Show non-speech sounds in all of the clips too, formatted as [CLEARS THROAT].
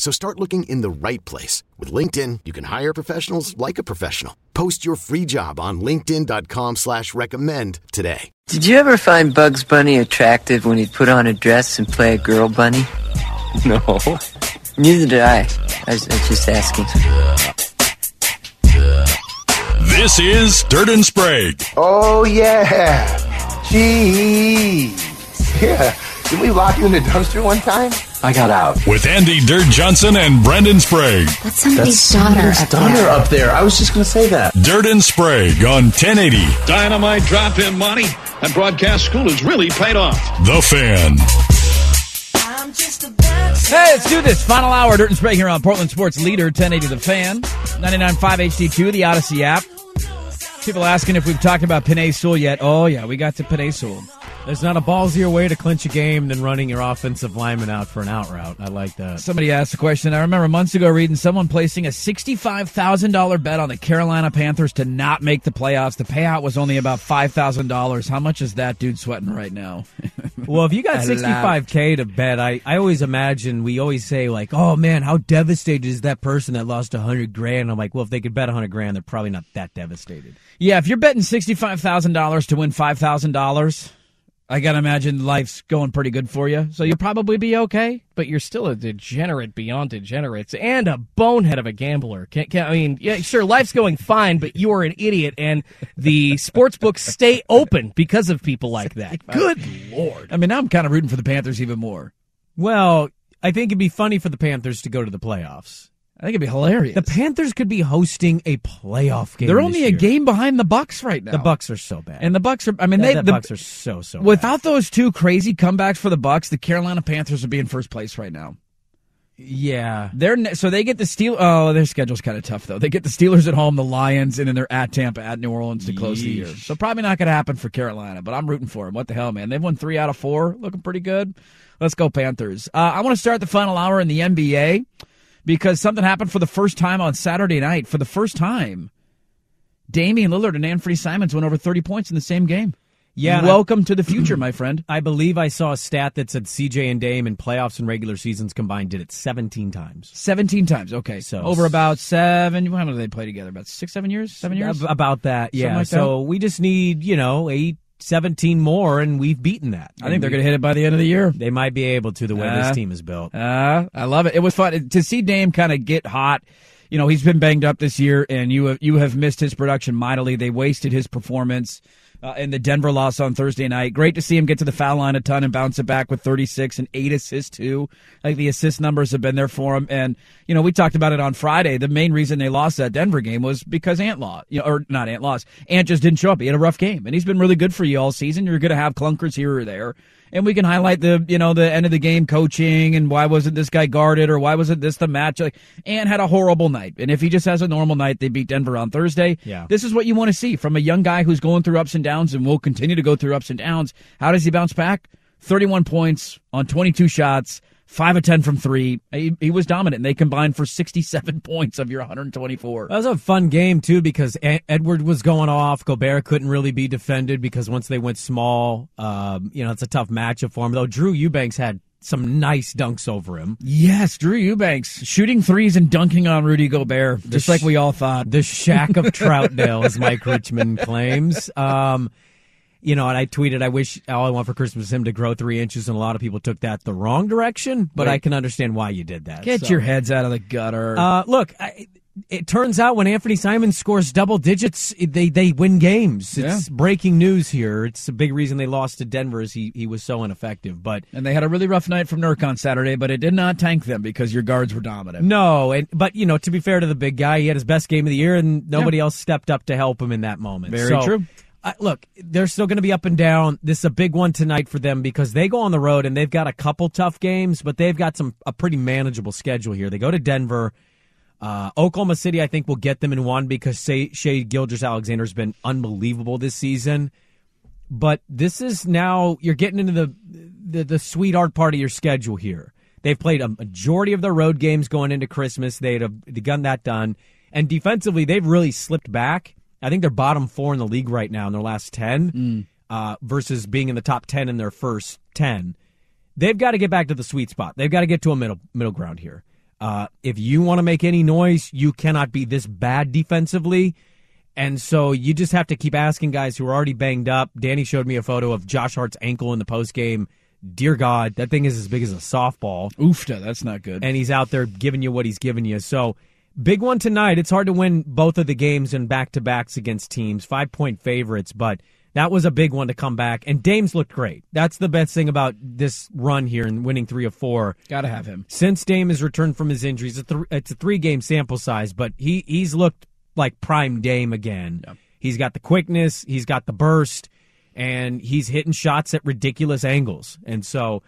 So start looking in the right place. With LinkedIn, you can hire professionals like a professional. Post your free job on linkedin.com slash recommend today. Did you ever find Bugs Bunny attractive when he'd put on a dress and play a girl bunny? [LAUGHS] No. Neither did I. I was, I was just asking. This is Dirt and Sprague. Oh, yeah. Jeez. Yeah. Did we lock you in the dumpster one time? I got out. With Andy Dirt Johnson and Brendan Sprague. That's somebody's daughter up Donner there. up there. I was just going to say that. Dirt and Sprague on 1080. Dynamite drop in money. That broadcast school has really paid off. The Fan. Hey, let's do this. Final hour, Dirt and Sprague here on Portland Sports Leader, 1080 The Fan, 99.5 HD2, the Odyssey app. People asking if we've talked about Penei Sewell yet. Oh, yeah, we got to Penei Sewell. There's not a ballsier way to clinch a game than running your offensive lineman out for an out route. I like that. Somebody asked a question. I remember months ago reading someone placing a $65,000 bet on the Carolina Panthers to not make the playoffs. The payout was only about $5,000. How much is that dude sweating right now? [LAUGHS] Well, if you got I 65K to bet, I, I always imagine we always say, like, oh man, how devastated is that person that lost 100 grand? I'm like, well, if they could bet 100 grand, they're probably not that devastated. Yeah, if you're betting $65,000 to win $5,000, I got to imagine life's going pretty good for you. So you'll probably be okay. But you're still a degenerate beyond degenerates and a bonehead of a gambler. Can't, can't, I mean, yeah, sure, life's going fine, but you are an idiot, and the sports books stay open because of people like that. Good lord! I mean, now I'm kind of rooting for the Panthers even more. Well, I think it'd be funny for the Panthers to go to the playoffs. I think it'd be hilarious. The Panthers could be hosting a playoff game. They're only a year. game behind the Bucks right now. The Bucks are so bad. and the Bucks are. I mean, the, they the Bucks are so so. bad. Without those two crazy comebacks for the Bucks, the Carolina Panthers would be in first place right now. yeah, They're ne- so they get the Steel. Oh, their schedule's kind of tough though. They get the Steelers at home, the Lions, and then they're at Tampa, at New Orleans to close the year. So probably not going to happen for Carolina. But I'm rooting for them. What the hell, man? They've won three out of four, looking pretty good. Let's go Panthers. Uh, I want to start the final hour in the NBA because something happened for the first time on Saturday night. For the first time, Damian Lillard and Anfernee Simons went over 30 points in the same game. yeah. and I- Welcome to the future, my friend. [CLEARS THROAT] I believe I saw a stat that said CJ and Dame in playoffs and regular seasons combined did it 17 times. 17 times. Okay. So- over about seven. How long did they play together? About six, seven years? Seven years? About that, yeah. like so we just need, you know, eight, 17 more, and we've beaten that. I think they're going to hit it by the end of the year. They might be able to the way Uh, this team is built. Uh, I love it. It was fun to see Dame kind of get hot. You know, he's been banged up this year, and you have you have missed his production mightily. They wasted his performance uh, the Denver loss on Thursday night. Great to see him get to the foul line a ton and bounce it back with 36 and eight assists too. Like the assist numbers have been there for him, and you know we talked about it on Friday. The main reason they lost that Denver game was because Ant lost, you know, or not Ant lost. Ant just didn't show up. He had a rough game, and he's been really good for you all season. You're going to have clunkers here or there and we can highlight the you know the end of the game coaching and why wasn't this guy guarded or why wasn't this the match? Like and had a horrible night. And if he just has a normal night they beat denver on thursday. Yeah. this is what you want to see from a young guy who's going through ups and downs and will continue to go through ups and downs. How does he bounce back? 31 points on 22 shots 5 of 10 from 3 he, he was dominant and they combined for 67 [LAUGHS] points of your 124 That was a fun game too because E- Edward was going off. Gobert couldn't really be defended because once they went small, um, you know, it's a tough matchup for him. Though Drew Eubanks had some nice dunks over him. yes drew eubanks shooting threes and dunking on rudy gobert just sh- like we all thought The Shaq of Troutdale, as Mike Richman claims. [LAUGHS] Um, you know, and I tweeted, I wish all I want for Christmas is him to grow three inches, and a lot of people took that the wrong direction. But Wait. I can understand why you did that. Get So- your heads out of the gutter. Uh, look, I, it turns out when Anfernee Simons scores double digits, they they win games. It's breaking news here. It's a big reason they lost to Denver. Is he he was so ineffective, but. and they had a really rough night from Nurk on Saturday, but it did not tank them because your guards were dominant. No, and but you know, to be fair to the big guy, he had his best game of the year, and nobody else stepped up to help him in that moment. Very So, true. Look, they're still going to be up and down. This is a big one tonight for them because they go on the road and they've got a couple tough games, but they've got some a pretty manageable schedule here. They go to Denver. Uh, Oklahoma City, I think, will get them in one because Shai, Shea Gilders Alexander has been unbelievable this season. But this is now you're getting into the, the the sweetheart part of your schedule here. They've played a majority of their road games going into Christmas. They'd have gotten that done, and defensively they've really slipped back. I think they're bottom four in the league right now in their last ten, uh, versus being in the top ten in their first ten. They've got to get back to the sweet spot. They've got to get to a middle middle ground here. Uh, if you want to make any noise, you cannot be this bad defensively. And so you just have to keep asking guys who are already banged up. Danny showed me a photo of Josh Hart's ankle in the post game. Dear God, that thing is as big as a softball. Oofta, that's not good. And he's out there giving you what he's giving you. So big one tonight. It's hard to win both of the games in back to backs against teams, five point favorites, but that was a big one to come back. And Dame's looked great. That's the best thing about this run here and winning three of four. Got to have him. Since Dame has returned from his injuries, it's a, th- it's a three game sample size, but he he's looked like prime Dame again. He's got the quickness, he's got the burst, and he's hitting shots at ridiculous angles. And so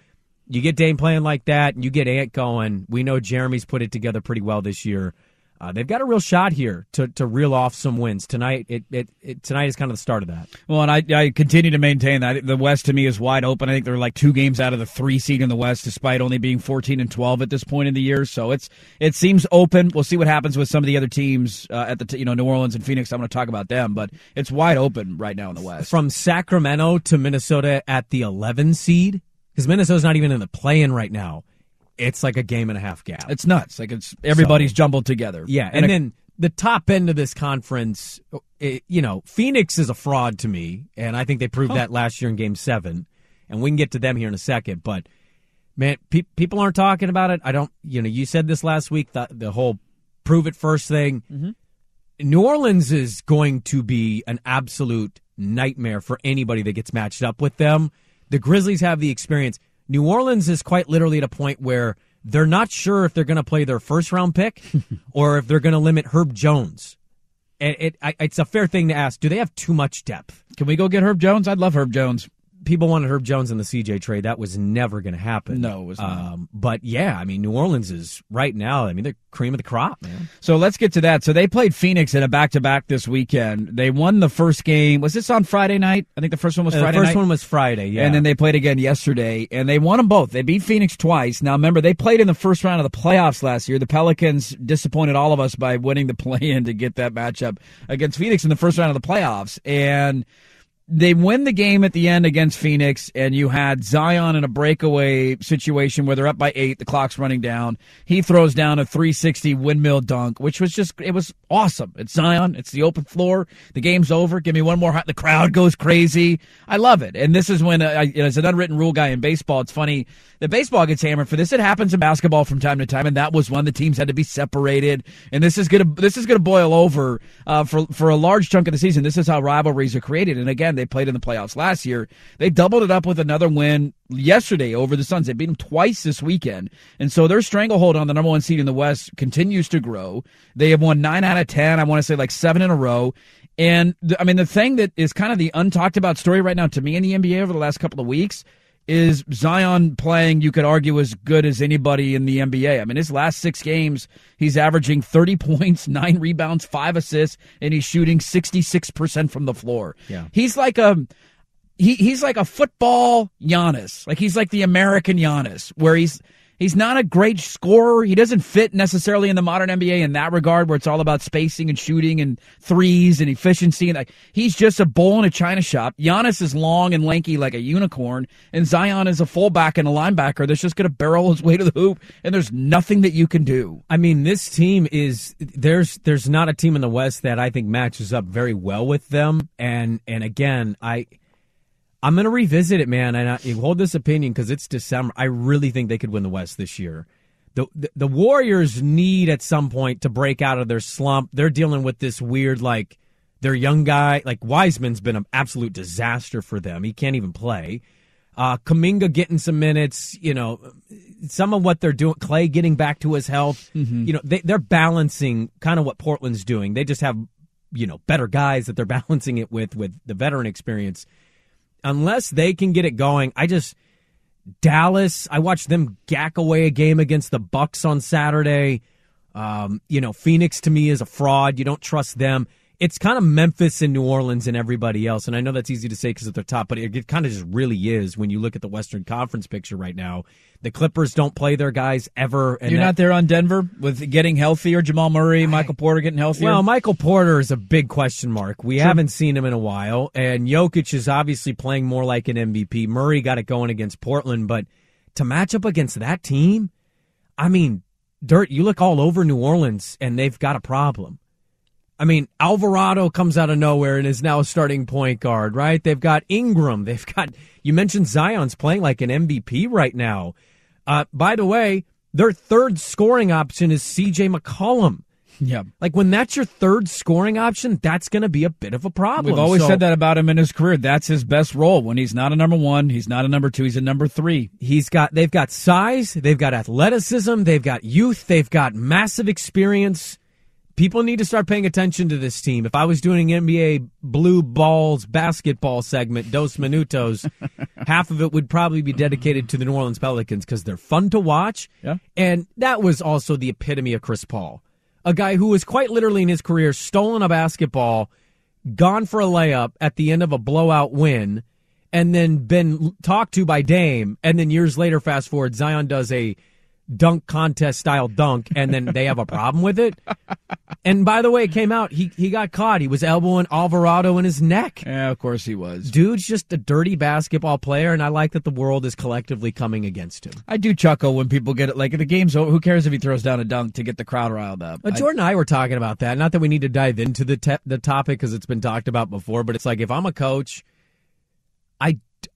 you get Dame playing like that, and you get Ant going. We know Jerami's put it together pretty well this year. Uh, they've got a real shot here to, to reel off some wins tonight. It, it, it tonight is kind of the start of that. Well, and I, I continue to maintain that the West to me is wide open. I think they're like two games out of the three seed in the West, despite only being fourteen and twelve at this point in the year. So it's it seems open. We'll see what happens with some of the other teams uh, at the t- you know New Orleans and Phoenix. I'm going to talk about them, but it's wide open right now in the West. From Sacramento to Minnesota at the 11 seed, because Minnesota's not even in the play-in right now. It's like a game and a half gap. It's nuts. Like it's everybody's jumbled together. Yeah, and, then the top end of this conference, it, you know, Phoenix is a fraud to me, and I think they proved that last year in Game Seven, and we can get to them here in a second. But man, pe- people aren't talking about it. I don't, you know, you said this last week the the whole prove it first thing. Mm-hmm. New Orleans is going to be an absolute nightmare for anybody that gets matched up with them. The Grizzlies have the experience. New Orleans is quite literally at a point where they're not sure if they're going to play their first round pick [LAUGHS] or if they're going to limit Herb Jones. And it, it's a fair thing to ask. Do they have too much depth? Can we go get Herb Jones? I'd love Herb Jones. People wanted Herb Jones in the CJ trade. That was never going to happen. No, it was not. Um, but yeah, I mean, New Orleans is right now. I mean, they're cream of the crop, man. So let's get to that. So they played Phoenix in a back to back this weekend. They won the first game. Was this on Friday night? I think the first one was Uh, Friday the first night. one was Friday, yeah. And then they played again yesterday, and they won them both. They beat Phoenix twice. Now, remember, they played in the first round of the playoffs last year. The Pelicans disappointed all of us by winning the [LAUGHS] play in to get that matchup against Phoenix in the first round of the playoffs. And they win the game at the end against Phoenix, and you had Zion in a breakaway situation where they're up by eight, the clock's running down. He throws down a 360 windmill dunk, which was just, it was awesome. It's Zion, it's the open floor, the game's over. Give me one more. The crowd goes crazy. I love it. And this is when, uh, as an unwritten rule guy in baseball, it's funny that baseball gets hammered for this. It happens in basketball from time to time, and that was when The teams had to be separated, and this is gonna this is gonna boil over uh, for for a large chunk of the season. This is how rivalries are created. And again, they played in the playoffs last year. They doubled it up with another win yesterday over the Suns. They beat them twice this weekend, and so their stranglehold on the number one seed in the West continues to grow. They have won nine out of ten. I want to say like seven in a row. And I mean, the thing that is kind of the untalked about story right now to me in the NBA over the last couple of weeks is Zion playing, you could argue, as good as anybody in the NBA. I mean, his last six games, he's averaging 30 [LAUGHS] points, nine rebounds, five assists, and he's shooting 66% from the floor. Yeah. He's like a. He, he's like a football Giannis. Like he's like the American Giannis, where he's he's not a great scorer. He doesn't fit necessarily in the modern NBA in that regard, where it's all about spacing and shooting and threes and efficiency. And like he's just a bull in a china shop. Giannis is long and lanky like a unicorn, and Zion is a fullback and a linebacker that's just going to barrel his way to the hoop. And there's nothing that you can do. I mean, this team is there's there's not a team in the West that I think matches up very well with them. And and again, I I'm going to revisit it, man, and I, hold this opinion because it's December. I really think they could win the West this year. The, the the Warriors need at some point to break out of their slump. They're dealing with this weird like their young guy like Wiseman's been an absolute disaster for them. He can't even play. Uh, Kuminga getting some minutes, you know, some of what they're doing. Clay getting back to his health. Mm-hmm. You know, they, they're balancing kind of what Portland's doing. They just have you know better guys that they're [LAUGHS] balancing it with with the veteran experience. Unless they can get it going, I just Dallas. I watched them gack away a game against the Bucks on Saturday. Um, you know, Phoenix to me is a fraud. You don't trust them. It's kind of Memphis and New Orleans and everybody else. And I know that's easy to say because at their top, but it, it kind of just really is when you look at the Western Conference picture right now. The Clippers don't play their guys ever. And You're that- not there on Denver with getting healthier. Jamal Murray, Michael Porter getting healthier. Well, Michael Porter is a big question mark. We haven't seen him in a while, and Jokic is obviously playing more like an MVP. Murray got it going against Portland, but to match up against that team, I mean, Dirt, you look all over New Orleans, and they've got a problem. I mean, Alvarado comes out of nowhere and is now a starting point guard, right? They've got Ingram. [LAUGHS] They've got, you mentioned Zion's playing like an MVP right now. Uh, by the way, their third scoring option is CJ McCollum. yeah. Like when that's your third scoring option, that's going to be a bit of a problem. We've always So, said that about him in his career. That's his best role. When he's not a number one, he's not a number two, he's a number three. He's got they've got size, they've got athleticism, they've got youth, they've got massive experience. People need to start paying attention to this team. If I was doing NBA blue balls basketball segment, dos minutos, [LAUGHS] half of it would probably be dedicated to the New Orleans Pelicans because they're fun to watch. Yeah. And that was also the epitome of Chris Paul. A guy who was quite literally in his career stolen a basketball, gone for a layup at the end of a blowout win, and then been talked to by Dame, and then years later, fast forward, Zion does a dunk contest style dunk, and then they have a problem with it. And by the way, it came out he he got caught. He was elbowing Alvarado in his neck. Yeah, of course he was. Dude's just a dirty basketball player, and I like that the world is collectively coming against him. I do chuckle when people get it. Like the game's over. Who cares if he throws down a dunk to get the crowd riled up? But I- Jordan and I were talking about that. Not that we need to dive into the te- the topic because it's been talked about before, but it's like if I'm a coach, I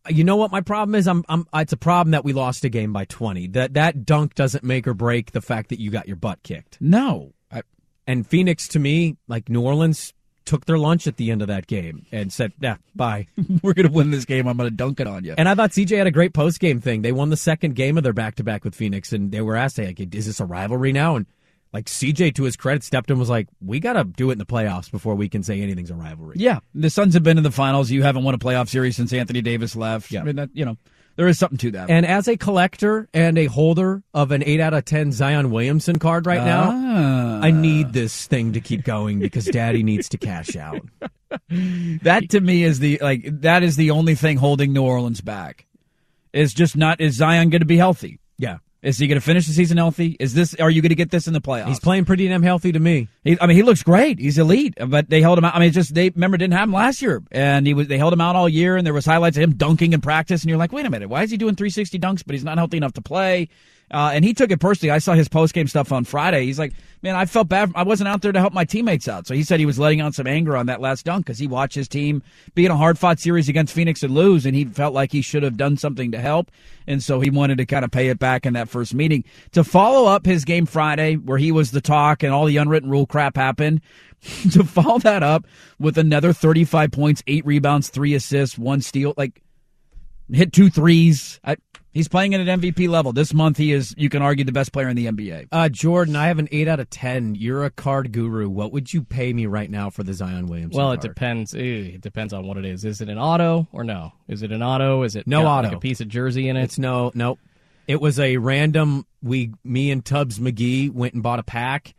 you know what my problem is? I'm I'm it's a problem that we lost a game by 20. That that dunk doesn't make or break the fact that you got your butt kicked. no. I, And Phoenix to me, like New Orleans took their lunch at the end of that game and said, "Yeah, bye." [LAUGHS] we're gonna win this game. I'm gonna dunk it on you. And I thought CJ had a great post game thing. They won the second game of their back to back with Phoenix, and they were asked, like, "Is this a rivalry now?" And like CJ, to his credit, stepped in was like, "We got to do it in the playoffs before we can say anything's a rivalry." yeah, the Suns have been in the finals. You haven't won a playoff series since Anthony Davis left. Yeah. I mean, that, you know, there is something to that. And as a collector and a holder of an eight out of ten Zion Williamson card right now, Ah. I need this thing to keep going because Daddy needs to cash out. [LAUGHS] that to me is the like that is the only thing holding New Orleans back. Is just not is Zion going to be healthy? Yeah, Is he going to finish the season healthy? Is this are you going to get this in the playoffs? he's playing pretty damn healthy to me. He, I mean, he looks great. He's elite, but they held him out. I mean, just they remember didn't have him last year, and he was they held him out all year, and there was highlights of him dunking in practice, and you're like, wait a minute, why is he doing 360 dunks, but he's not healthy enough to play? Uh, and he took it personally. I saw his post game stuff on Friday. He's like, man, I felt bad. I wasn't out there to help my teammates out. So he said he was letting out some anger on that last dunk because he watched his team be in a hard fought series against Phoenix and lose, and he felt like he should have done something to help. And so he wanted to kind of pay it back in that first meeting. To follow up his game Friday, where he was the talk and all the unwritten rule crap happened, [LAUGHS] to follow that up with another 35 points, eight rebounds, three assists, one steal, like hit two threes. I, he's playing at an MVP level. This month, he is, you can argue, the best player in the NBA. Uh, Jordan, I have an eight out of ten. You're a card guru. What would you pay me right now for the Zion Williamson? Well, it card? depends. eh, It depends on what it is. Is it an auto or no? Is it an auto? Is it No got, like, auto. a piece of jersey in it? It's no, nope. It was a random. We, me and Tubbs McGee went and bought a pack,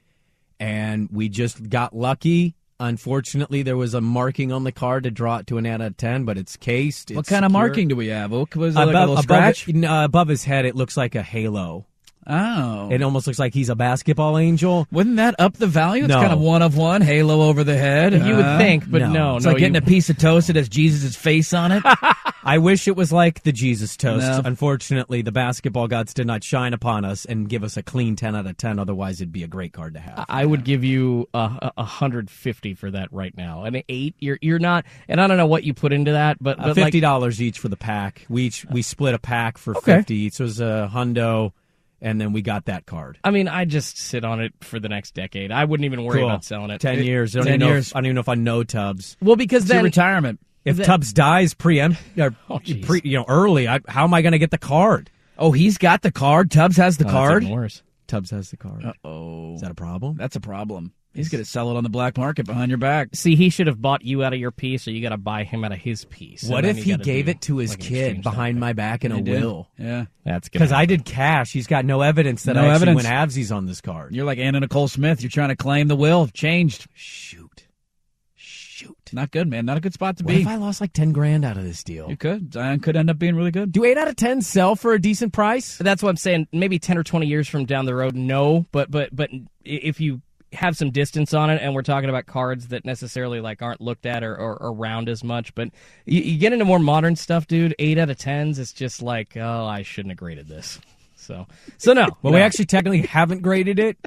and we just got lucky. Unfortunately, there was a marking on the card to draw it to an out of ten, but it's cased. what it's kind of marking do we have? What was it, like a Above, little above, scratch? it- no, above his head, it looks like a halo. Oh. It almost looks like he's a basketball angel. Wouldn't that up the value? It's No. kind of one of one, halo over the head. you would Uh, think, but no. no, It's no. like getting you, a piece of toast that has Jesus' face on it. [LAUGHS] I wish it was like the Jesus toast. No. Unfortunately, the basketball gods did not shine upon us and give us a clean 10 out of 10. Otherwise, it'd be a great card to have. I would give you a, a hundred fifty for that right now. An eight, you're you're not, and I don't know what you put into that, but, Uh, but fifty like, dollars each for the pack. We each we split a pack for Okay. fifty. So it was a hundo, and then we got that card. I mean, I just sit on it for the next decade. I wouldn't even worry Cool. about selling it. Ten It- years. I don't, 10 even know years. If, I don't even know if I know Tubbs. Well, because It's your then retirement. If That- Tubbs dies preempt or uh, [LAUGHS] Oh, pre, you know early, I, how am I going to get the card? Oh, he's got the card. Tubbs has the Oh, card. even worse. Tubbs has the card. Oh, Is that a problem? that's a problem. He's going to sell it on the black market behind your back. See, he should have bought you out of your piece, or you got to buy him out of his piece. What if he gave it to his like, kid behind my back in a did. will? Yeah. That's good. Because I did cash. He's got no evidence that No I actually evidence. went halvesies on this card. You're like Anna Nicole Smith. You're trying to claim the will. Changed. Shoot. Shoot. Not good, man. Not a good spot to What be. if I lost like 10 grand out of this deal? You could. Zion could end up being really good. Do 8 out of 10 sell for a decent price? That's what I'm saying. Maybe ten or twenty years from down the road, no. But but but if you have some distance on it, and we're talking about cards that necessarily like aren't looked at or, or around as much, but you, you get into more modern stuff, dude. Eight out of tens, it's just like, oh, I shouldn't have graded this. So so no. Well, no. we actually technically haven't graded it,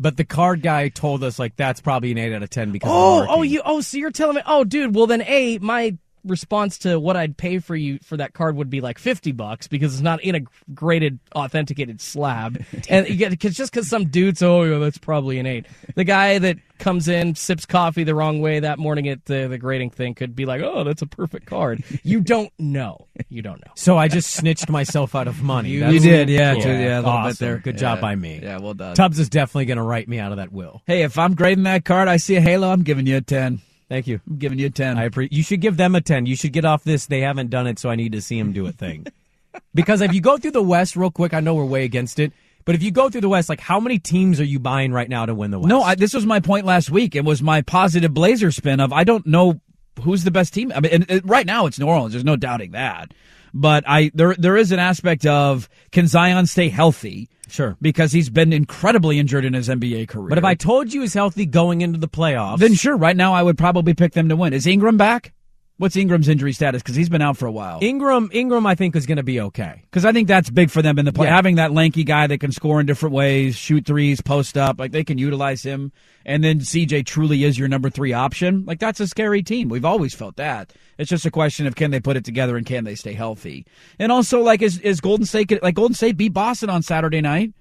but the card guy told us like that's probably an 8 out of 10 because Oh, oh, you. Oh, so you're telling me? Oh, dude. Well, then, a my response to what I'd pay for you for that card would be like fifty bucks because it's not in a graded, authenticated slab, [LAUGHS] and you get cause just because some dudes, oh, yeah, that's probably an eight. The guy that comes in sips coffee the wrong way that morning at the the grading thing could be like, oh, that's a perfect card. You [LAUGHS] don't know. You don't know. So I just snitched myself out of money. You, That's- did, yeah, Cool. to- yeah, a little Awesome. bit there. Good Yeah. job by me. Yeah, well done. Tubbs is definitely going to write me out of that will. Hey, if I'm grading that card, I see a halo. I'm giving you a ten. Thank you. I'm giving you a ten. I appre- You should give them a 10. You should get off this. They haven't done it, so I need to see them do a thing. [LAUGHS] because if you go through the West real quick, I know we're way against it, but if you go through the West, like how many teams are you buying right now to win the West? No, I, this was my point last week. It was my positive Blazer spin of I don't know who's the best team. I mean, and, and right now it's New Orleans. There's no doubting that. But I there there is an aspect of can Zion stay healthy? Sure. Because he's been incredibly injured in his NBA career. But if I told you he's healthy going into the playoffs, then sure, right now I would probably pick them to win. Is Ingram back? What's Ingram's injury status? Because he's been out for a while. Ingram, Ingram, I think is going to be okay. Because I think that's big for them in the play. Yeah. Having that lanky guy that can score in different ways, shoot threes, post up, like they can utilize him. And then CJ truly is your number three option. Like that's a scary team. We've always felt that. It's just a question of can they put it together and can they stay healthy. And also, like, is, is Golden State like Golden State beat Boston on Saturday night?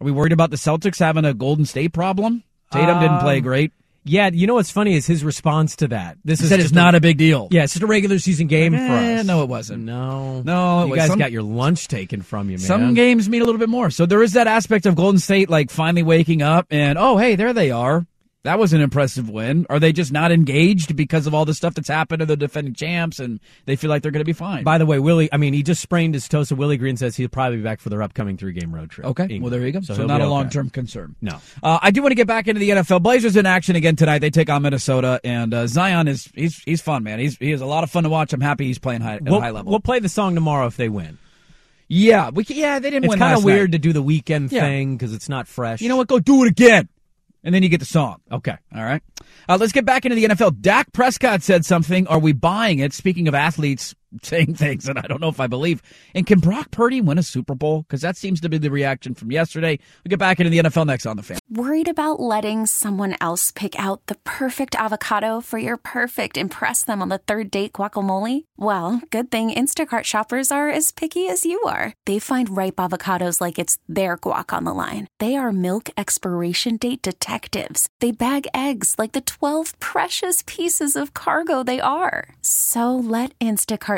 Are we worried about the Celtics having a Golden State problem? Tatum didn't play Um, great. Yeah, you know what's funny is his response to that. This He is said it's not a big deal. Yeah, it's just a regular season game for Eh, us. no, it wasn't. No, No, you guys some- got your lunch taken from you, man. Some games mean a little bit more. So there is that aspect of Golden State like finally waking up and oh hey, there they are. That was an impressive win. Are they just not engaged because of all the stuff that's happened to the defending champs and they feel like they're going to be fine? By the way, Willie, I mean, he just sprained his toe, so Willie Green says he'll probably be back for their upcoming three game road trip. Okay, England. well there you go. So, he'll not a okay. long term concern. No. Uh, I do want to get back into the NFL. Blazers in action again tonight. They take on Minnesota, and uh, Zion is he's he's fun, man. He's he is a lot of fun to watch. I'm happy he's playing high, at a We'll, high level. we'll play the song tomorrow if they win. yeah, we yeah they didn't It's win. kind of weird night. to do the weekend Yeah. thing because it's not fresh. You know what? Go do it again, and then you get the song. Okay. All right. Uh, let's get back into the NFL. Dak Prescott said something. Are we buying it? Speaking of athletes [LAUGHS] saying things that I don't know if I believe. And can Brock Purdy win a Super Bowl? Because that seems to be the reaction from yesterday. We'll get back into the NFL next on the fan. Worried about letting someone else pick out the perfect avocado for your perfect impress them on the third date guacamole? Well, good thing Instacart shoppers are as picky as you are. They find ripe avocados like it's their guac on the line. They are milk expiration date detectives. They bag eggs like the 12 precious pieces of cargo they are. So let Instacart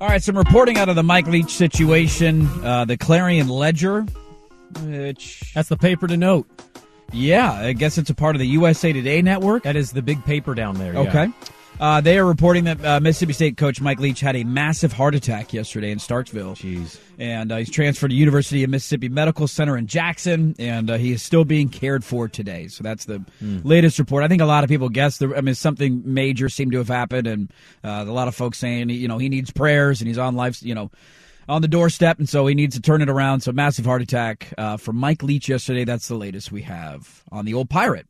All right, some reporting out of the Mike Leach situation. Uh, the Clarion Ledger, which That's the paper to note. yeah, I guess it's a part of the USA Today network. That is the big paper down there. yeah. Uh, they are reporting that uh, Mississippi State coach Mike Leach had a massive heart attack yesterday in Starkville. Jeez. And uh, he's transferred to University of Mississippi Medical Center in Jackson, and uh, he is still being cared for today. So that's the latest report. I think a lot of people guess there. I mean, something major seemed to have happened, and uh, a lot of folks saying you know he needs prayers and he's on life, you know. On the doorstep, and so he needs to turn it around. So, massive heart attack uh, from Mike Leach yesterday. That's the latest we have on the old pirate.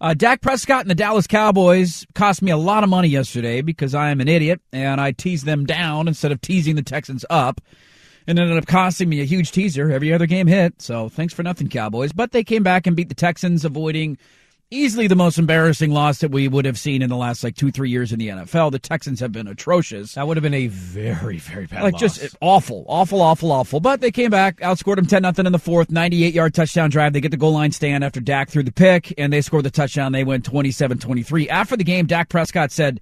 Uh, Dak Prescott and the Dallas Cowboys cost me a lot of money yesterday because I am an idiot and I teased them down instead of teasing the Texans up. And ended up costing me a huge teaser. Every other game hit. So thanks for nothing, Cowboys. But they came back and beat the Texans, avoiding easily the most embarrassing loss that we would have seen in the last like two, three years in the NFL. The Texans have been atrocious. That would have been a very, very bad Like loss. just awful, awful, awful, awful. But they came back, outscored them ten nothing in the fourth, ninety eight yard touchdown drive. They get the goal line stand after Dak threw the pick, and they scored the touchdown. They went 27-23. After the game, Dak Prescott said,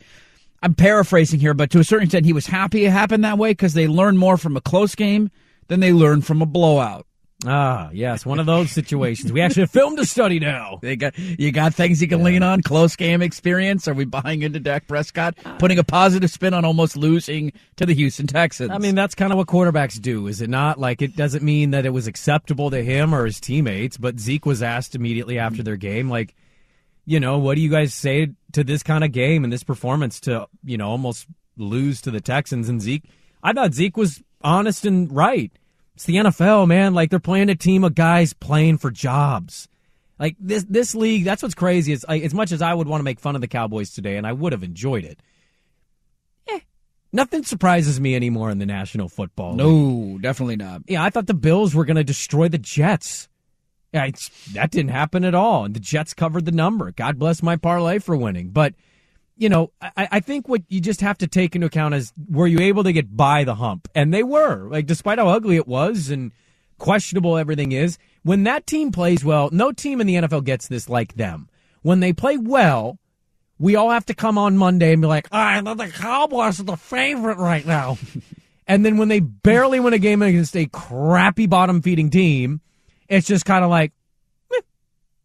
"I'm paraphrasing here, but to a certain extent, he was happy it happened that way because they learned more from a close game than they learned from a blowout." Ah, yes, one of those situations. We actually filmed a study now. [LAUGHS] They got you got things you can lean on. Close game experience. Are we buying into Dak Prescott, putting a positive spin on almost losing to the Houston Texans? I mean, that's kind of what quarterbacks do, is it not? Like, it doesn't mean that it was acceptable to him or his teammates, but Zeke was asked immediately after their game, like, you know, what do you guys say to this kind of game and this performance to, you know, almost lose to the Texans? And Zeke, I thought Zeke was honest and right. It's the NFL, man. Like, they're playing a team of guys playing for jobs. Like this, this league. That's what's crazy. Is like, as much as I would want to make fun of the Cowboys today, and I would have enjoyed it. Eh, nothing surprises me anymore in the National Football. League. no, definitely not. Yeah, I thought the Bills were going to destroy the Jets. Yeah, that didn't happen at all, and the Jets covered the number. God bless my parlay for winning. But you know, I, I think what you just have to take into account is were you able to get by the hump? And they were. Like, despite how ugly it was and questionable everything is, when that team plays well, no team in the NFL gets this like them. When they play well, we all have to come on Monday and be like, all right, the Cowboys are the favorite right now. [LAUGHS] and then when they barely win a game against a crappy bottom feeding team, it's just kind of like, eh,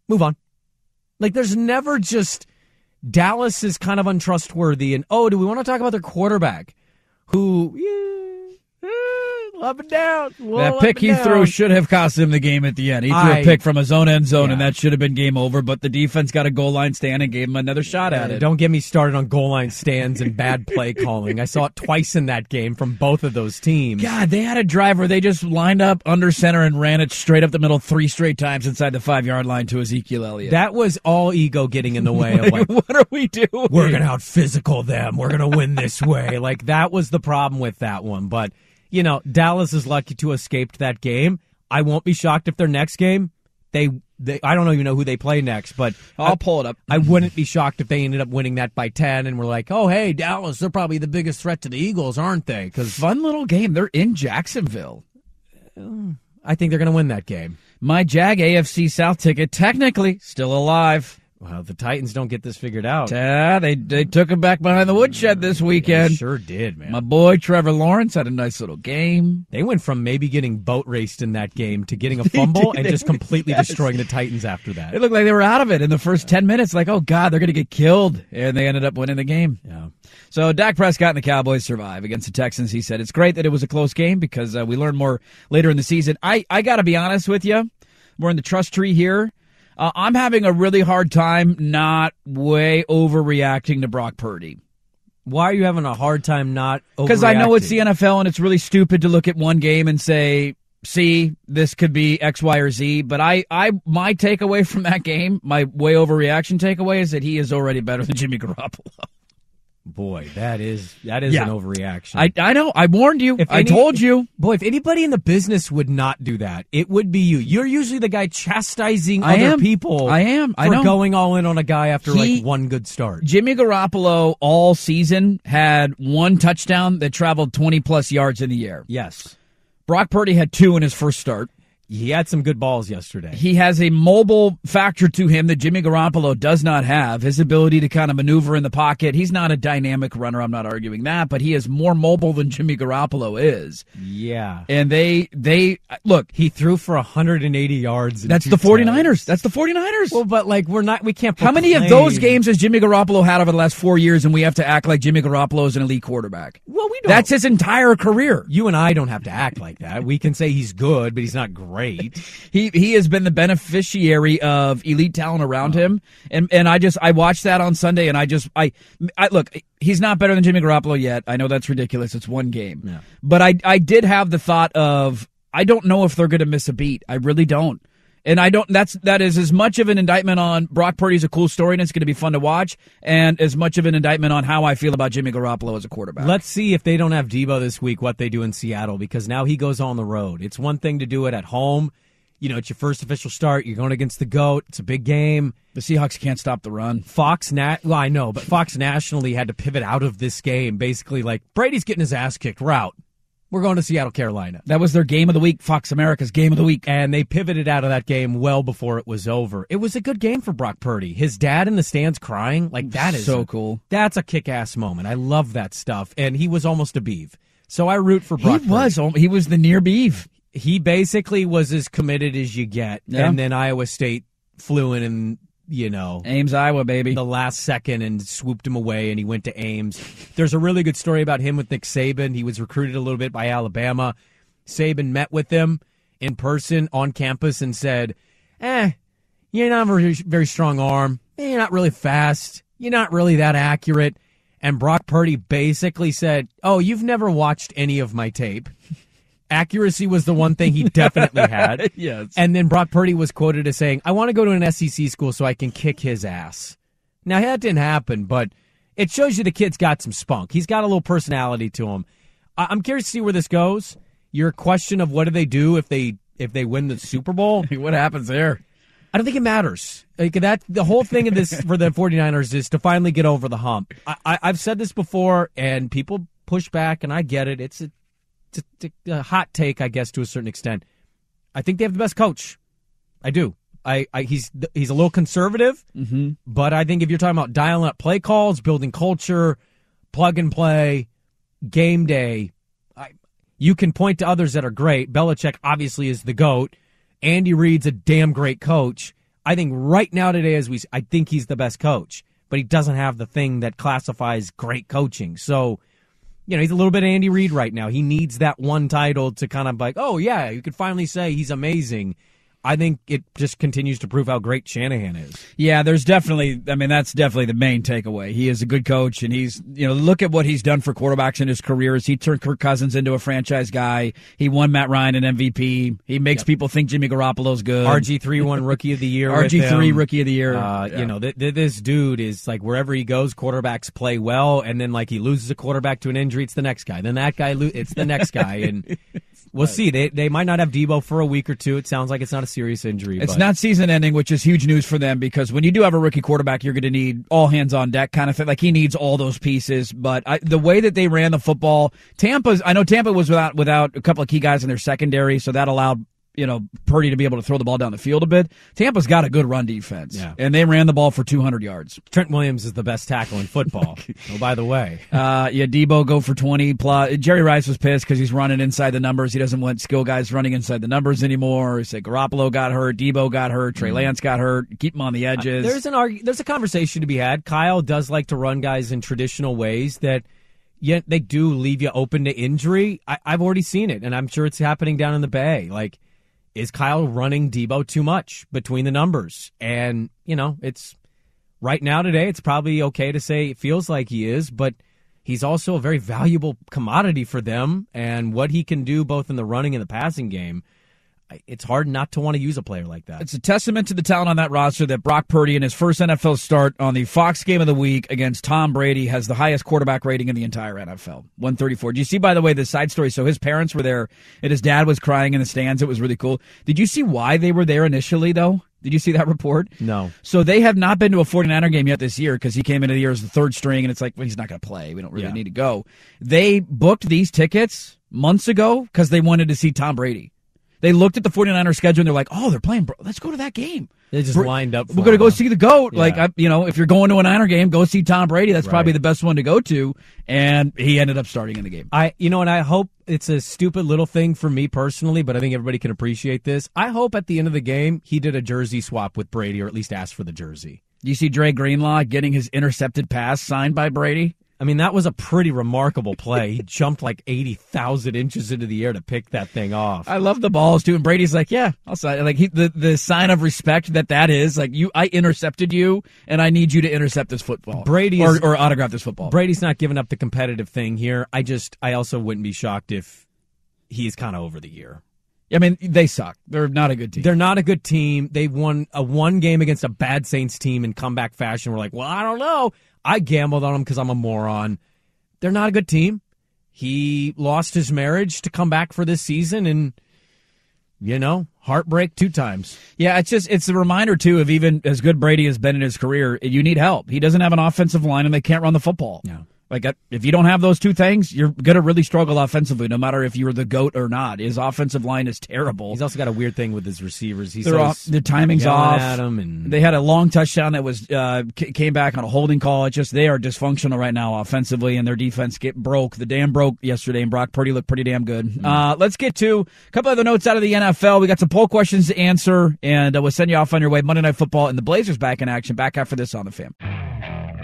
move on. Like, there's never just Dallas is kind of untrustworthy. And oh, do we want to talk about their quarterback who, yeah, up and down. Well, that pick he down. threw should have cost him the game at the end. He threw I- a pick from his own end zone, and that should have been game over. But the defense got a goal line stand and gave him another shot at Uh, it. Don't get me started on goal line stands and bad play calling. I saw it twice in that game from both of those teams. God, they had a drive where they just lined up under center and ran it straight up the middle three straight times inside the five yard line to Ezekiel Elliott. That was all ego getting in the way of [LAUGHS] like, what are we doing? we're going to out physical them. We're going to win this way. Like that was the problem with that one. But, you know, Dallas is lucky to escaped that game. I won't be shocked if their next game, they, they I don't even know who they play next, but I'll I- pull it up. I wouldn't be shocked if they ended up winning that by 10 and we're like, oh, hey, Dallas, they're probably the biggest threat to the Eagles, aren't they? Because Fun little game. They're in Jacksonville. I think they're going to win that game. My Jag AFC South ticket, technically still alive. Well, the Titans don't get this figured out. Yeah, they they took him back behind the woodshed this They weekend. sure did, man. My boy Trevor Lawrence had a nice little game. They went from maybe getting boat raced in that game to getting a [LAUGHS] fumble and just completely Yes. destroying the Titans after that. It looked like they were out of it in the first 10 minutes. Like, oh, God, they're going to get killed. And they ended up winning the game. Yeah. So Dak Prescott and the Cowboys survive against the Texans. He said it's great that it was a close game because uh, we learned more later in the season. I, I got to be honest with you. We're in the trust tree here. Uh, I'm having a really hard time not way overreacting to Brock Purdy. Why are you having a hard time not? Because I know it's the? NFL and it's really stupid to look at one game and say, "See, this could be X, Y, or Z." But I, I, my takeaway from that game, my way overreaction takeaway, is that he is already better than Jimmy Garoppolo. Boy, that is that is Yeah. an overreaction. I, I know. I warned you. If I any- told you. Boy, if anybody in the business would not do that, it would be you. You're usually the guy chastising I other am. people. I am. I for know. going all in on a guy after He- like one good start. Jimmy Garoppolo all season had one touchdown that traveled 20 plus yards in the air. Yes, Brock Purdy had two in his first start. He had some good balls yesterday. He has a mobile factor to him that Jimmy Garoppolo does not have. His ability to kind of maneuver in the pocket. He's not a dynamic runner. I'm not arguing that, but he is more mobile than Jimmy Garoppolo is. yeah, And they, they, look, he threw for 180 yards. that's the 49ers. touchdowns. That's the 49ers. Well, but like we're not. We can't. How many of those games has Jimmy Garoppolo had over the last four years and we have to act like Jimmy Garoppolo is an elite quarterback? Well, we don't. That's his entire career. you and I don't have to act like that. We can say he's good, but he's not great. [LAUGHS] He he has been the beneficiary of elite talent around oh. him, and and I just I watched that on Sunday, and I just I I look he's not better than Jimmy Garoppolo yet. I know that's ridiculous. It's one game, Yeah. but I I did have the thought of I don't know if they're going to miss a beat. I really don't. And I don't. That's that is as much of an indictment on Brock Purdy's a cool story and it's going to be fun to watch, and as much of an indictment on how I feel about Jimmy Garoppolo as a quarterback. Let's see if they don't have Deebo this week, what they do in Seattle, because now he goes on the road. It's one thing to do it at home. You know, it's your first official start. You're going against the GOAT. It's a big game. the Seahawks can't stop the run. Fox Nat well, I know, but Fox nationally had to pivot out of this game, basically like Brady's getting his ass kicked. Route. We're going to Seattle, Carolina. That was their game of the week. Fox America's game of the week. And they pivoted out of that game well before it was over. It was a good game for Brock Purdy. His dad in the stands crying, like that is So cool. That's a kick ass moment. I love that stuff. And he was almost a beeve. So I root for Brock. he was. He was the near beef. he basically was as committed as you get. Yeah. And then Iowa State flew in and, you know, Ames, Iowa, baby. the last second and swooped him away and he went to Ames. There's a really good story about him with Nick Saban. He was recruited a little bit by Alabama. Saban met with him in person on campus and said, Eh, you're not very, very strong arm. Eh, You're not really fast. You're not really that accurate. And Brock Purdy basically said, Oh, you've never watched any of my tape. [LAUGHS] Accuracy was the one thing he definitely had. [LAUGHS] Yes. And then Brock Purdy was quoted as saying, I want to go to an SEC school so I can kick his ass. Now, that didn't happen, but it shows you the kid's got some spunk. He's got a little personality to him. I- I'm curious to see where this goes. Your question of what do they do if they if they win the Super Bowl? [LAUGHS] what happens there? I don't think it matters. Like that, the whole thing of this for the [LAUGHS] 49ers is to finally get over the hump. I, I, I've said this before, and people push back, and I get it. It's a, a, a hot take, I guess, to a certain extent. I think they have the best coach. I do. I, I he's he's a little conservative, Mm-hmm. but I think if you're talking about dialing up play calls, building culture, plug and play, game day, I, you can point to others that are great. Belichick obviously is the goat. Andy Reid's a damn great coach. I think right now today, as we, I think he's the best coach, but he doesn't have the thing that classifies great coaching. So, you know, he's a little bit Andy Reid right now. He needs that one title to kind of like, oh yeah, you could finally say he's amazing. I think it just continues to prove how great Shanahan is. Yeah, there's definitely. I mean, that's definitely the main takeaway. He is a good coach, and he's you know look at what he's done for quarterbacks in his career. As he turned Kirk Cousins into a franchise guy, he won Matt Ryan an MVP. He makes people think Jimmy Garoppolo's good. RG three won Rookie of the Year. RG three. Rookie of the Year. Uh, Yeah. You know, th- th- this dude is like wherever he goes, quarterbacks play well, and then like he loses a quarterback to an injury, it's the next guy. Then that guy, lo- it's the next guy, and [LAUGHS] we'll see. They they might not have Deebo for a week or two. It sounds like it's not a serious injury. It's but not season ending, which is huge news for them because when you do have a rookie quarterback, you're going to need all hands on deck kind of thing. Like he needs all those pieces. But I, the way that they ran the football, Tampa's, I know Tampa was without, without a couple of key guys in their secondary, so that allowed, you know, Purdy to be able to throw the ball down the field a bit. Tampa's got a good run defense. Yeah. And they ran the ball for 200 yards. Trent Williams is the best tackle in football. [LAUGHS] oh, by the way, Uh, yeah, Deebo go for 20 plus. Jerry Rice was pissed because he's running inside the numbers. He doesn't want skill guys running inside the numbers anymore. He said Garoppolo got hurt, Deebo got hurt, Trey Lance got hurt. Keep him on the edges. there's an there's a conversation to be had. Kyle does like to run guys in traditional ways that. Yet they do leave you open to injury. I, I've already seen it, and I'm sure it's happening down in the Bay. Like, is Kyle running Deebo too much between the numbers? And, you know, it's right now today, it's probably okay to say it feels like he is, but he's also a very valuable commodity for them, and what he can do both in the running and the passing game. It's hard not to want to use a player like that. It's a testament to the talent on that roster that Brock Purdy, in his first NFL start on the Fox game of the week against Tom Brady, has the highest quarterback rating in the entire NFL 134. Do you see, by the way, the side story? So his parents were there and his dad was crying in the stands. It was really cool. Did you see why they were there initially, though? Did you see that report? No. So they have not been to a 49er game yet this year because he came into the year as the third string, and it's like, well, he's not going to play. We don't really Yeah. need to go. They booked these tickets months ago because they wanted to see Tom Brady. They looked at the 49er schedule and they're like, oh, they're playing, bro. Let's go to that game. They just Br- lined up. We're going to go see the GOAT. Like, I, you know, if you're going to a Niner game, go see Tom Brady. That's probably the best one to go to. And he ended up starting in the game. I, you know, and I hope it's a stupid little thing for me personally, but I think everybody can appreciate this. I hope at the end of the game he did a jersey swap with Brady, or at least asked for the jersey. You see Dre Greenlaw getting his intercepted pass signed by Brady? I mean, that was a pretty remarkable play. He [LAUGHS] jumped like eighty thousand inches into the air to pick that thing off. I love the balls too, and Brady's like, "Yeah, I'll sign." Like he, the the sign of respect that that is, like you, I intercepted you, and I need you to intercept this football, Brady or, or autograph this football. Brady's not giving up the competitive thing here. I just, I also wouldn't be shocked if he's kind of over the year. I mean, they suck. They're not a good team. They're not a good team. They won a one game against a bad Saints team in comeback fashion. We're like, well, I don't know. I gambled on them because I'm a moron. They're not a good team. He lost his marriage to come back for this season, and you know, heartbreak two times. Yeah, it's just it's a reminder too of even as good Brady has been in his career, you need help. He doesn't have an offensive line, and they can't run the football. Yeah. Like uh, if you don't have those two things, you're gonna really struggle offensively, no matter if you're the goat or not. His offensive line is terrible. He's also got a weird thing with his receivers. He They're off, their timing's off. at him, and They had a long touchdown that was uh, came back on a holding call. It's just they are dysfunctional right now offensively, and their defense get broke. The dam broke yesterday, and Brock Purdy looked pretty damn good. Mm-hmm. Uh, let's get to a couple other notes out of the NFL. We got some poll questions to answer, and uh, we'll send you off on your way. Monday Night Football and the Blazers back in action. Back after this on the Fam.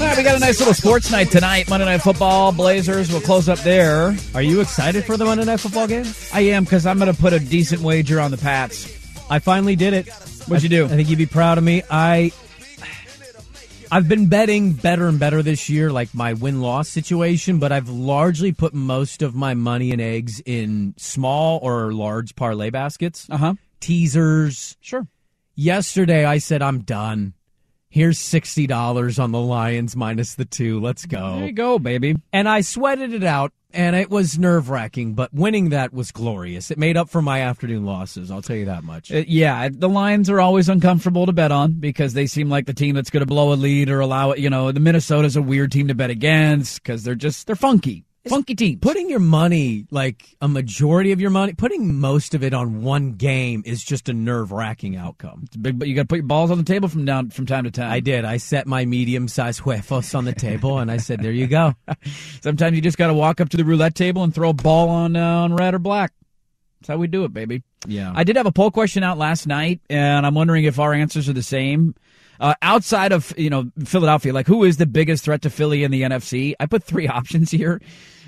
All right, we got a nice little sports night tonight. Monday Night Football, Blazers. We'll close up there. Are you excited for the Monday Night Football game? I am because I'm going to put a decent wager on the Pats. I finally did it. What'd you do? I think you'd be proud of me. I I've been betting better and better this year, like my win loss situation, but I've largely put most of my money and eggs in small or large parlay baskets. Uh huh. Teasers. Sure. Yesterday I said I'm done. Here's sixty dollars on the Lions minus the two. Let's go. There you go, baby. And I sweated it out, and it was nerve wracking, but winning that was glorious. It made up for my afternoon losses. I'll tell you that much. Uh, yeah, the Lions are always uncomfortable to bet on because they seem like the team that's going to blow a lead or allow it. You know, the Minnesota's a weird team to bet against because they're just they're funky. Funky teams. Putting your money, like a majority of your money, putting most of it on one game is just a nerve wracking outcome. It's big, but you got to put your balls on the table from down from time to time. I did. I set my medium sized huevos on the table and I said, "There you go." [LAUGHS] Sometimes you just got to walk up to the roulette table and throw a ball on uh, on red or black. That's how we do it, baby. Yeah. I did have a poll question out last night, and I'm wondering if our answers are the same. Uh, outside of you know Philadelphia, like who is the biggest threat to Philly in the NFC? I put three [LAUGHS] options here.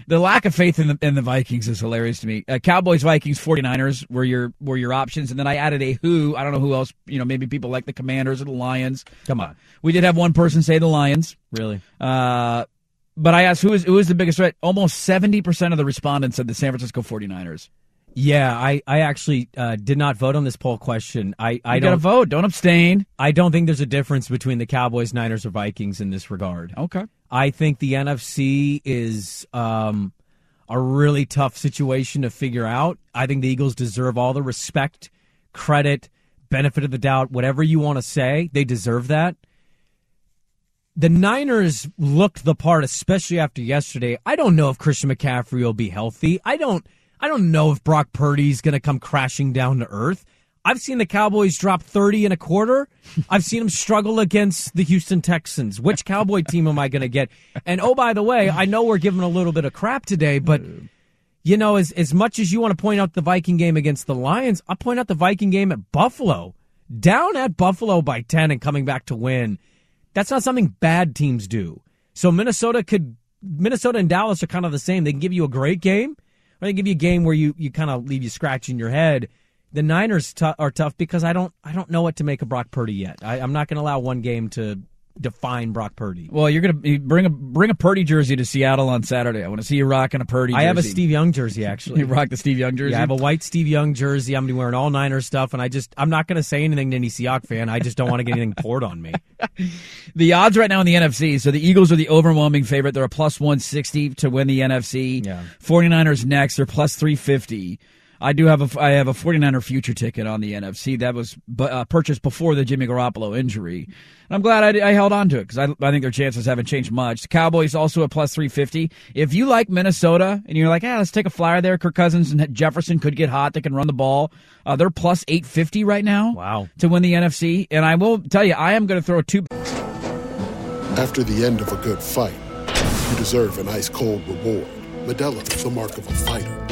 The lack of faith in the, in the Vikings is hilarious to me. Uh, Cowboys, Vikings, 49ers were your were your options, and then I added a who. I don't know who else. You know, maybe people like the Commanders or the Lions. Come on, we did have one person say the Lions. Really? Uh, but I asked who is who is the biggest threat. Almost 70 percent of the respondents said the San Francisco 49ers. Yeah, I, I actually uh, did not vote on this poll question. I, I You don't vote. Don't abstain. I don't think there's a difference between the Cowboys, Niners, or Vikings in this regard. Okay. I think the NFC is um, a really tough situation to figure out. I think the Eagles deserve all the respect, credit, benefit of the doubt, whatever you want to say. They deserve that. The Niners looked the part, especially after yesterday. I don't know if Christian McCaffrey will be healthy. I don't. I don't know if Brock Purdy's going to come crashing down to earth. I've seen the Cowboys drop 30 and a quarter. [LAUGHS] I've seen them struggle against the Houston Texans. Which Cowboy [LAUGHS] team am I going to get? And oh, by the way, I know we're giving a little bit of crap today, but you know, as as much as you want to point out the Viking game against the Lions, I'll point out the Viking game at Buffalo. Down at Buffalo by 10 and coming back to win. That's not something bad teams do. So Minnesota could Minnesota and Dallas are kind of the same. They can give you a great game, or they give you a game where you, you kind of leave you scratching your head. The Niners t- are tough because I don't I don't know what to make of Brock Purdy yet. I, I'm not going to allow one game to define Brock Purdy. Well, you're gonna you bring a bring a Purdy jersey to Seattle on Saturday. I want to see you rocking a Purdy. Jersey. I have a. Steve Young jersey [LAUGHS] actually. You rock the Steve Young jersey. Yeah, I have a white Steve Young jersey. I'm gonna be wearing all Niners stuff, and I just I'm not gonna say anything to any Seahawk fan. I just don't want to get anything poured on me. [LAUGHS] The odds right now in the NFC. So the Eagles are the overwhelming favorite. They're a plus 160 to win the NFC. Yeah. 49ers next. They're plus 350. I do have a I have a 49er future ticket on the NFC that was bu- uh, purchased before the Jimmy Garoppolo injury. And I'm glad I, I held on to it because I, I think their chances haven't changed much. The Cowboys also a plus 350. If you like Minnesota and you're like, ah, let's take a flyer there. Kirk Cousins and Jefferson could get hot. They can run the ball. Uh, they're plus 850 right now. Wow. To win the NFC. And I will tell you, I am going to throw two. After the end of a good fight, you deserve an ice cold reward. Modelo is the mark of a fighter.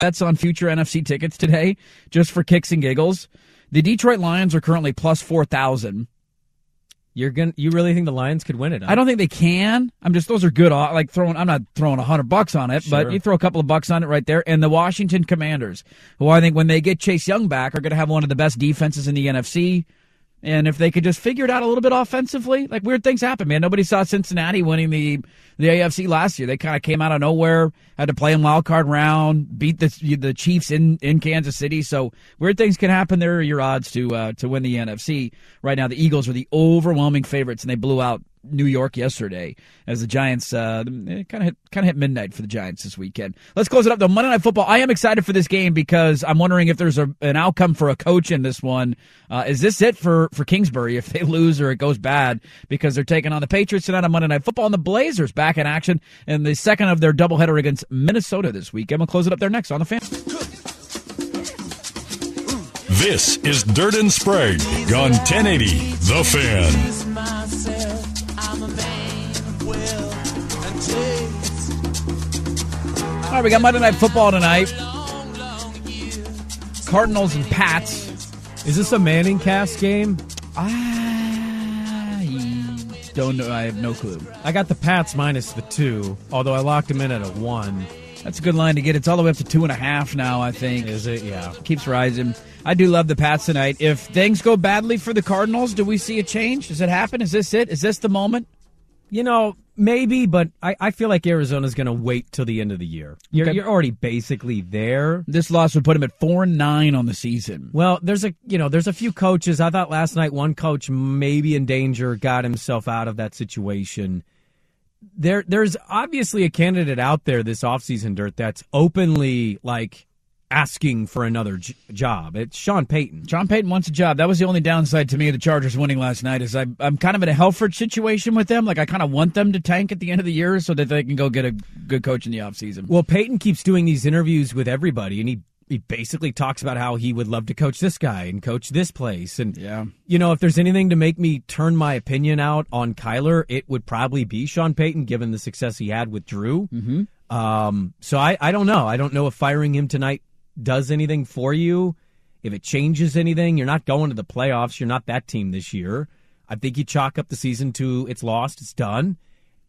Bets on future NFC tickets today, just for kicks and giggles. The Detroit Lions are currently plus four thousand. You're gonna you really think the Lions could win it? Huh? I don't think they can. I'm just those are good. Like throwing, I'm not throwing a hundred bucks on it, Sure. but you throw a couple of bucks on it right there. And the Washington Commanders, who I think when they get Chase Young back, are going to have one of the best defenses in the NFC. And if they could just figure it out a little bit offensively, like weird things happen, man. Nobody saw Cincinnati winning the the AFC last year. They kind of came out of nowhere, had to play in wild card round, beat the the Chiefs in, in Kansas City. So weird things can happen. There are your odds to uh, to win the NFC right now. The Eagles are the overwhelming favorites, and they blew out New York yesterday as the Giants kind of kind of hit midnight for the Giants this weekend. Let's close it up though. Monday Night Football. I am excited for this game because I'm wondering if there's a, an outcome for a coach in this one. Uh, is this it for for Kingsbury if they [LAUGHS] lose or it goes bad because they're taking on the Patriots tonight on Monday Night Football and the Blazers back in action in the second of their doubleheader against Minnesota this weekend. We'll close it up there next on the fan. This is Dirt and Sprague on 1080 The Fan. All right, we got Monday Night Football tonight. Cardinals and Pats. Is this a ManningCast game? I don't know. I have no clue. I got the Pats minus the two, although I locked them in at a one. That's a good line to get. It's all the way up to two and a half now, I think. Is it? Yeah. Keeps rising. I do love the Pats tonight. If things go badly for the Cardinals, do we see a change? Does it happen? Is this it? Is this the moment? You know, maybe, but I, I feel like Arizona's going to wait till the end of the year. You're, Okay. you're already basically there. This loss would put him at four and nine on the season. Well, there's a you know there's a few coaches. I thought last night one coach maybe in danger got himself out of that situation. There there's obviously a candidate out there this offseason, Dirt, that's openly like asking for another j- job. It's Sean Payton. Sean Payton wants a job. That was the only downside to me of the Chargers winning last night. Is I, I'm kind of in a Helford situation with them. Like I kind of want them to tank at the end of the year so that they can go get a good coach in the offseason. Well, Payton keeps doing these interviews with everybody, and he he basically talks about how he would love to coach this guy and coach this place. And yeah, you know, if there's anything to make me turn my opinion out on Kyler, it would probably be Sean Payton, given the success he had with Drew. Mm-hmm. Um, so I I don't know. I don't know if firing him tonight does anything for you. If it changes anything, you're not going to the playoffs. You're not that team this year. I think you chalk up the season to it's lost, it's done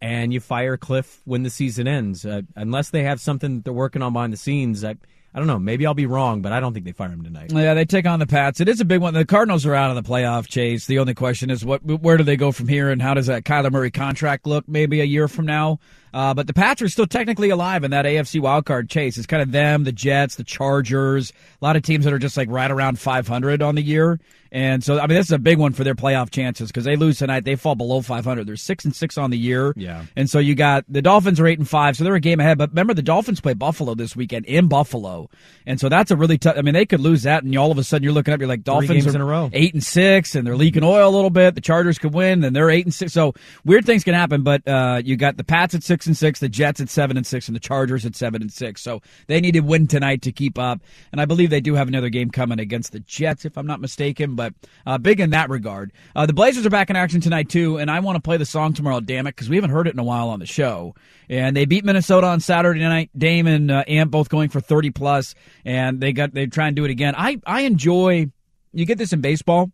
and you fire Cliff when the season ends. Uh, unless they have something that they're working on behind the scenes, I, I don't know. Maybe I'll be wrong, but I don't think they fire him tonight. Yeah, they take on the Pats. It is a big one. The Cardinals are out of the playoff chase. The only question is what where do they go from here and how does that Kyler Murray contract look maybe a year from now? Uh, but the Pats are still technically alive in that AFC wildcard chase. It's kind of them, the Jets, the Chargers, a lot of teams that are just like right around 500 on the year. And so, I mean, this is a big one for their playoff chances because they lose tonight, they fall below 500. They're six and six on the year. Yeah. And so you got the Dolphins are eight and five, so they're a game ahead. But remember, the Dolphins play Buffalo this weekend in Buffalo, and so that's a really tough. I mean, they could lose that, and all of a sudden you're looking up, you're like Dolphins are in a row. eight and six, and they're leaking oil a little bit. The Chargers could win, and they're eight and six. So weird things can happen. But uh, you got the Pats at six and six, the Jets at seven and six, and the Chargers at seven and six. So they need to win tonight to keep up. And I believe they do have another game coming against the Jets, if I'm not mistaken. But uh, big in that regard. Uh, the Blazers are back in action tonight too, and I want to play the song tomorrow. Damn it, because we haven't heard it in a while on the show. And they beat Minnesota on Saturday night. Dame and uh, Ant both going for 30 plus, and they got they try and do it again. I I enjoy. You get this in baseball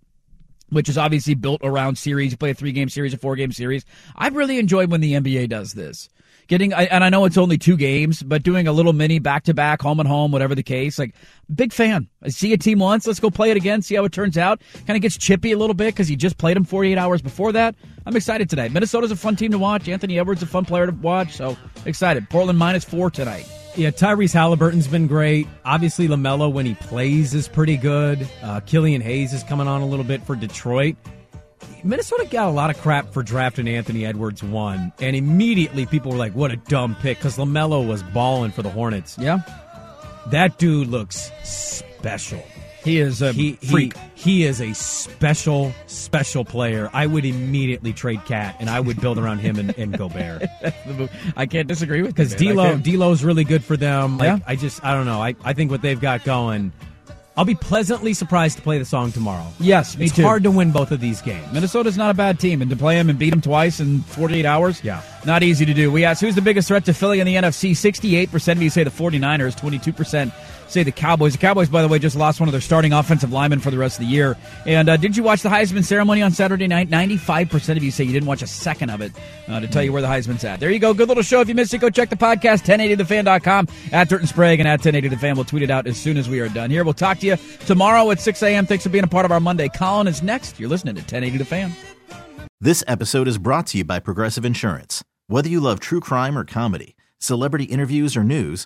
which is obviously built around series. You play a three game series, a four game series. I really enjoyed when the NBA does this. Getting, and I know it's only two games, but doing a little mini back to back, home and home, whatever the case. Like, big fan. I see a team once. Let's go play it again, see how it turns out. Kind of gets chippy a little bit because he just played them 48 hours before that. I'm excited today. Minnesota's a fun team to watch. Anthony Edwards a fun player to watch. So excited. Portland minus four tonight. Yeah, Tyrese Halliburton's been great. Obviously, LaMelo, when he plays, is pretty good. Uh, Killian Hayes is coming on a little bit for Detroit. Minnesota got a lot of crap for drafting Anthony Edwards one, and immediately people were like, "What a dumb pick!" Because LaMelo was balling for the Hornets. Yeah, that dude looks special. He is a he, freak. He, he is a special, special player. I would immediately trade KAT, and I would build around him and, and Gobert. [LAUGHS] I can't disagree with because you, man. I D'Lo. D'Lo's really good for them. Like, Yeah. I just I don't know. I, I think what they've got going. I'll be pleasantly surprised to play the song tomorrow. Yes, me it's too. hard to win both of these games. Minnesota's not a bad team, and to play them and beat them twice in 48 hours, yeah, not easy to do. We asked who's the biggest threat to Philly in the NFC. 68% of you say the 49ers, 22% say the Cowboys. The Cowboys, by the way, just lost one of their starting offensive linemen for the rest of the year. And uh, did you watch the Heisman ceremony on Saturday night? 95% of you say you didn't watch a second of it uh, to tell you where the Heisman's at. There you go. Good little show. If you missed it, go check the podcast, 1080thefan.com, at Dirt Sprague, and at 1080thefan. We'll tweet it out as soon as we are done here. We'll talk to you tomorrow at 6 a.m. Thanks for being a part of our Monday. Colin is next. You're listening to 1080 The Fan. This episode is brought to you by Progressive Insurance. Whether you love true crime or comedy, celebrity interviews or news,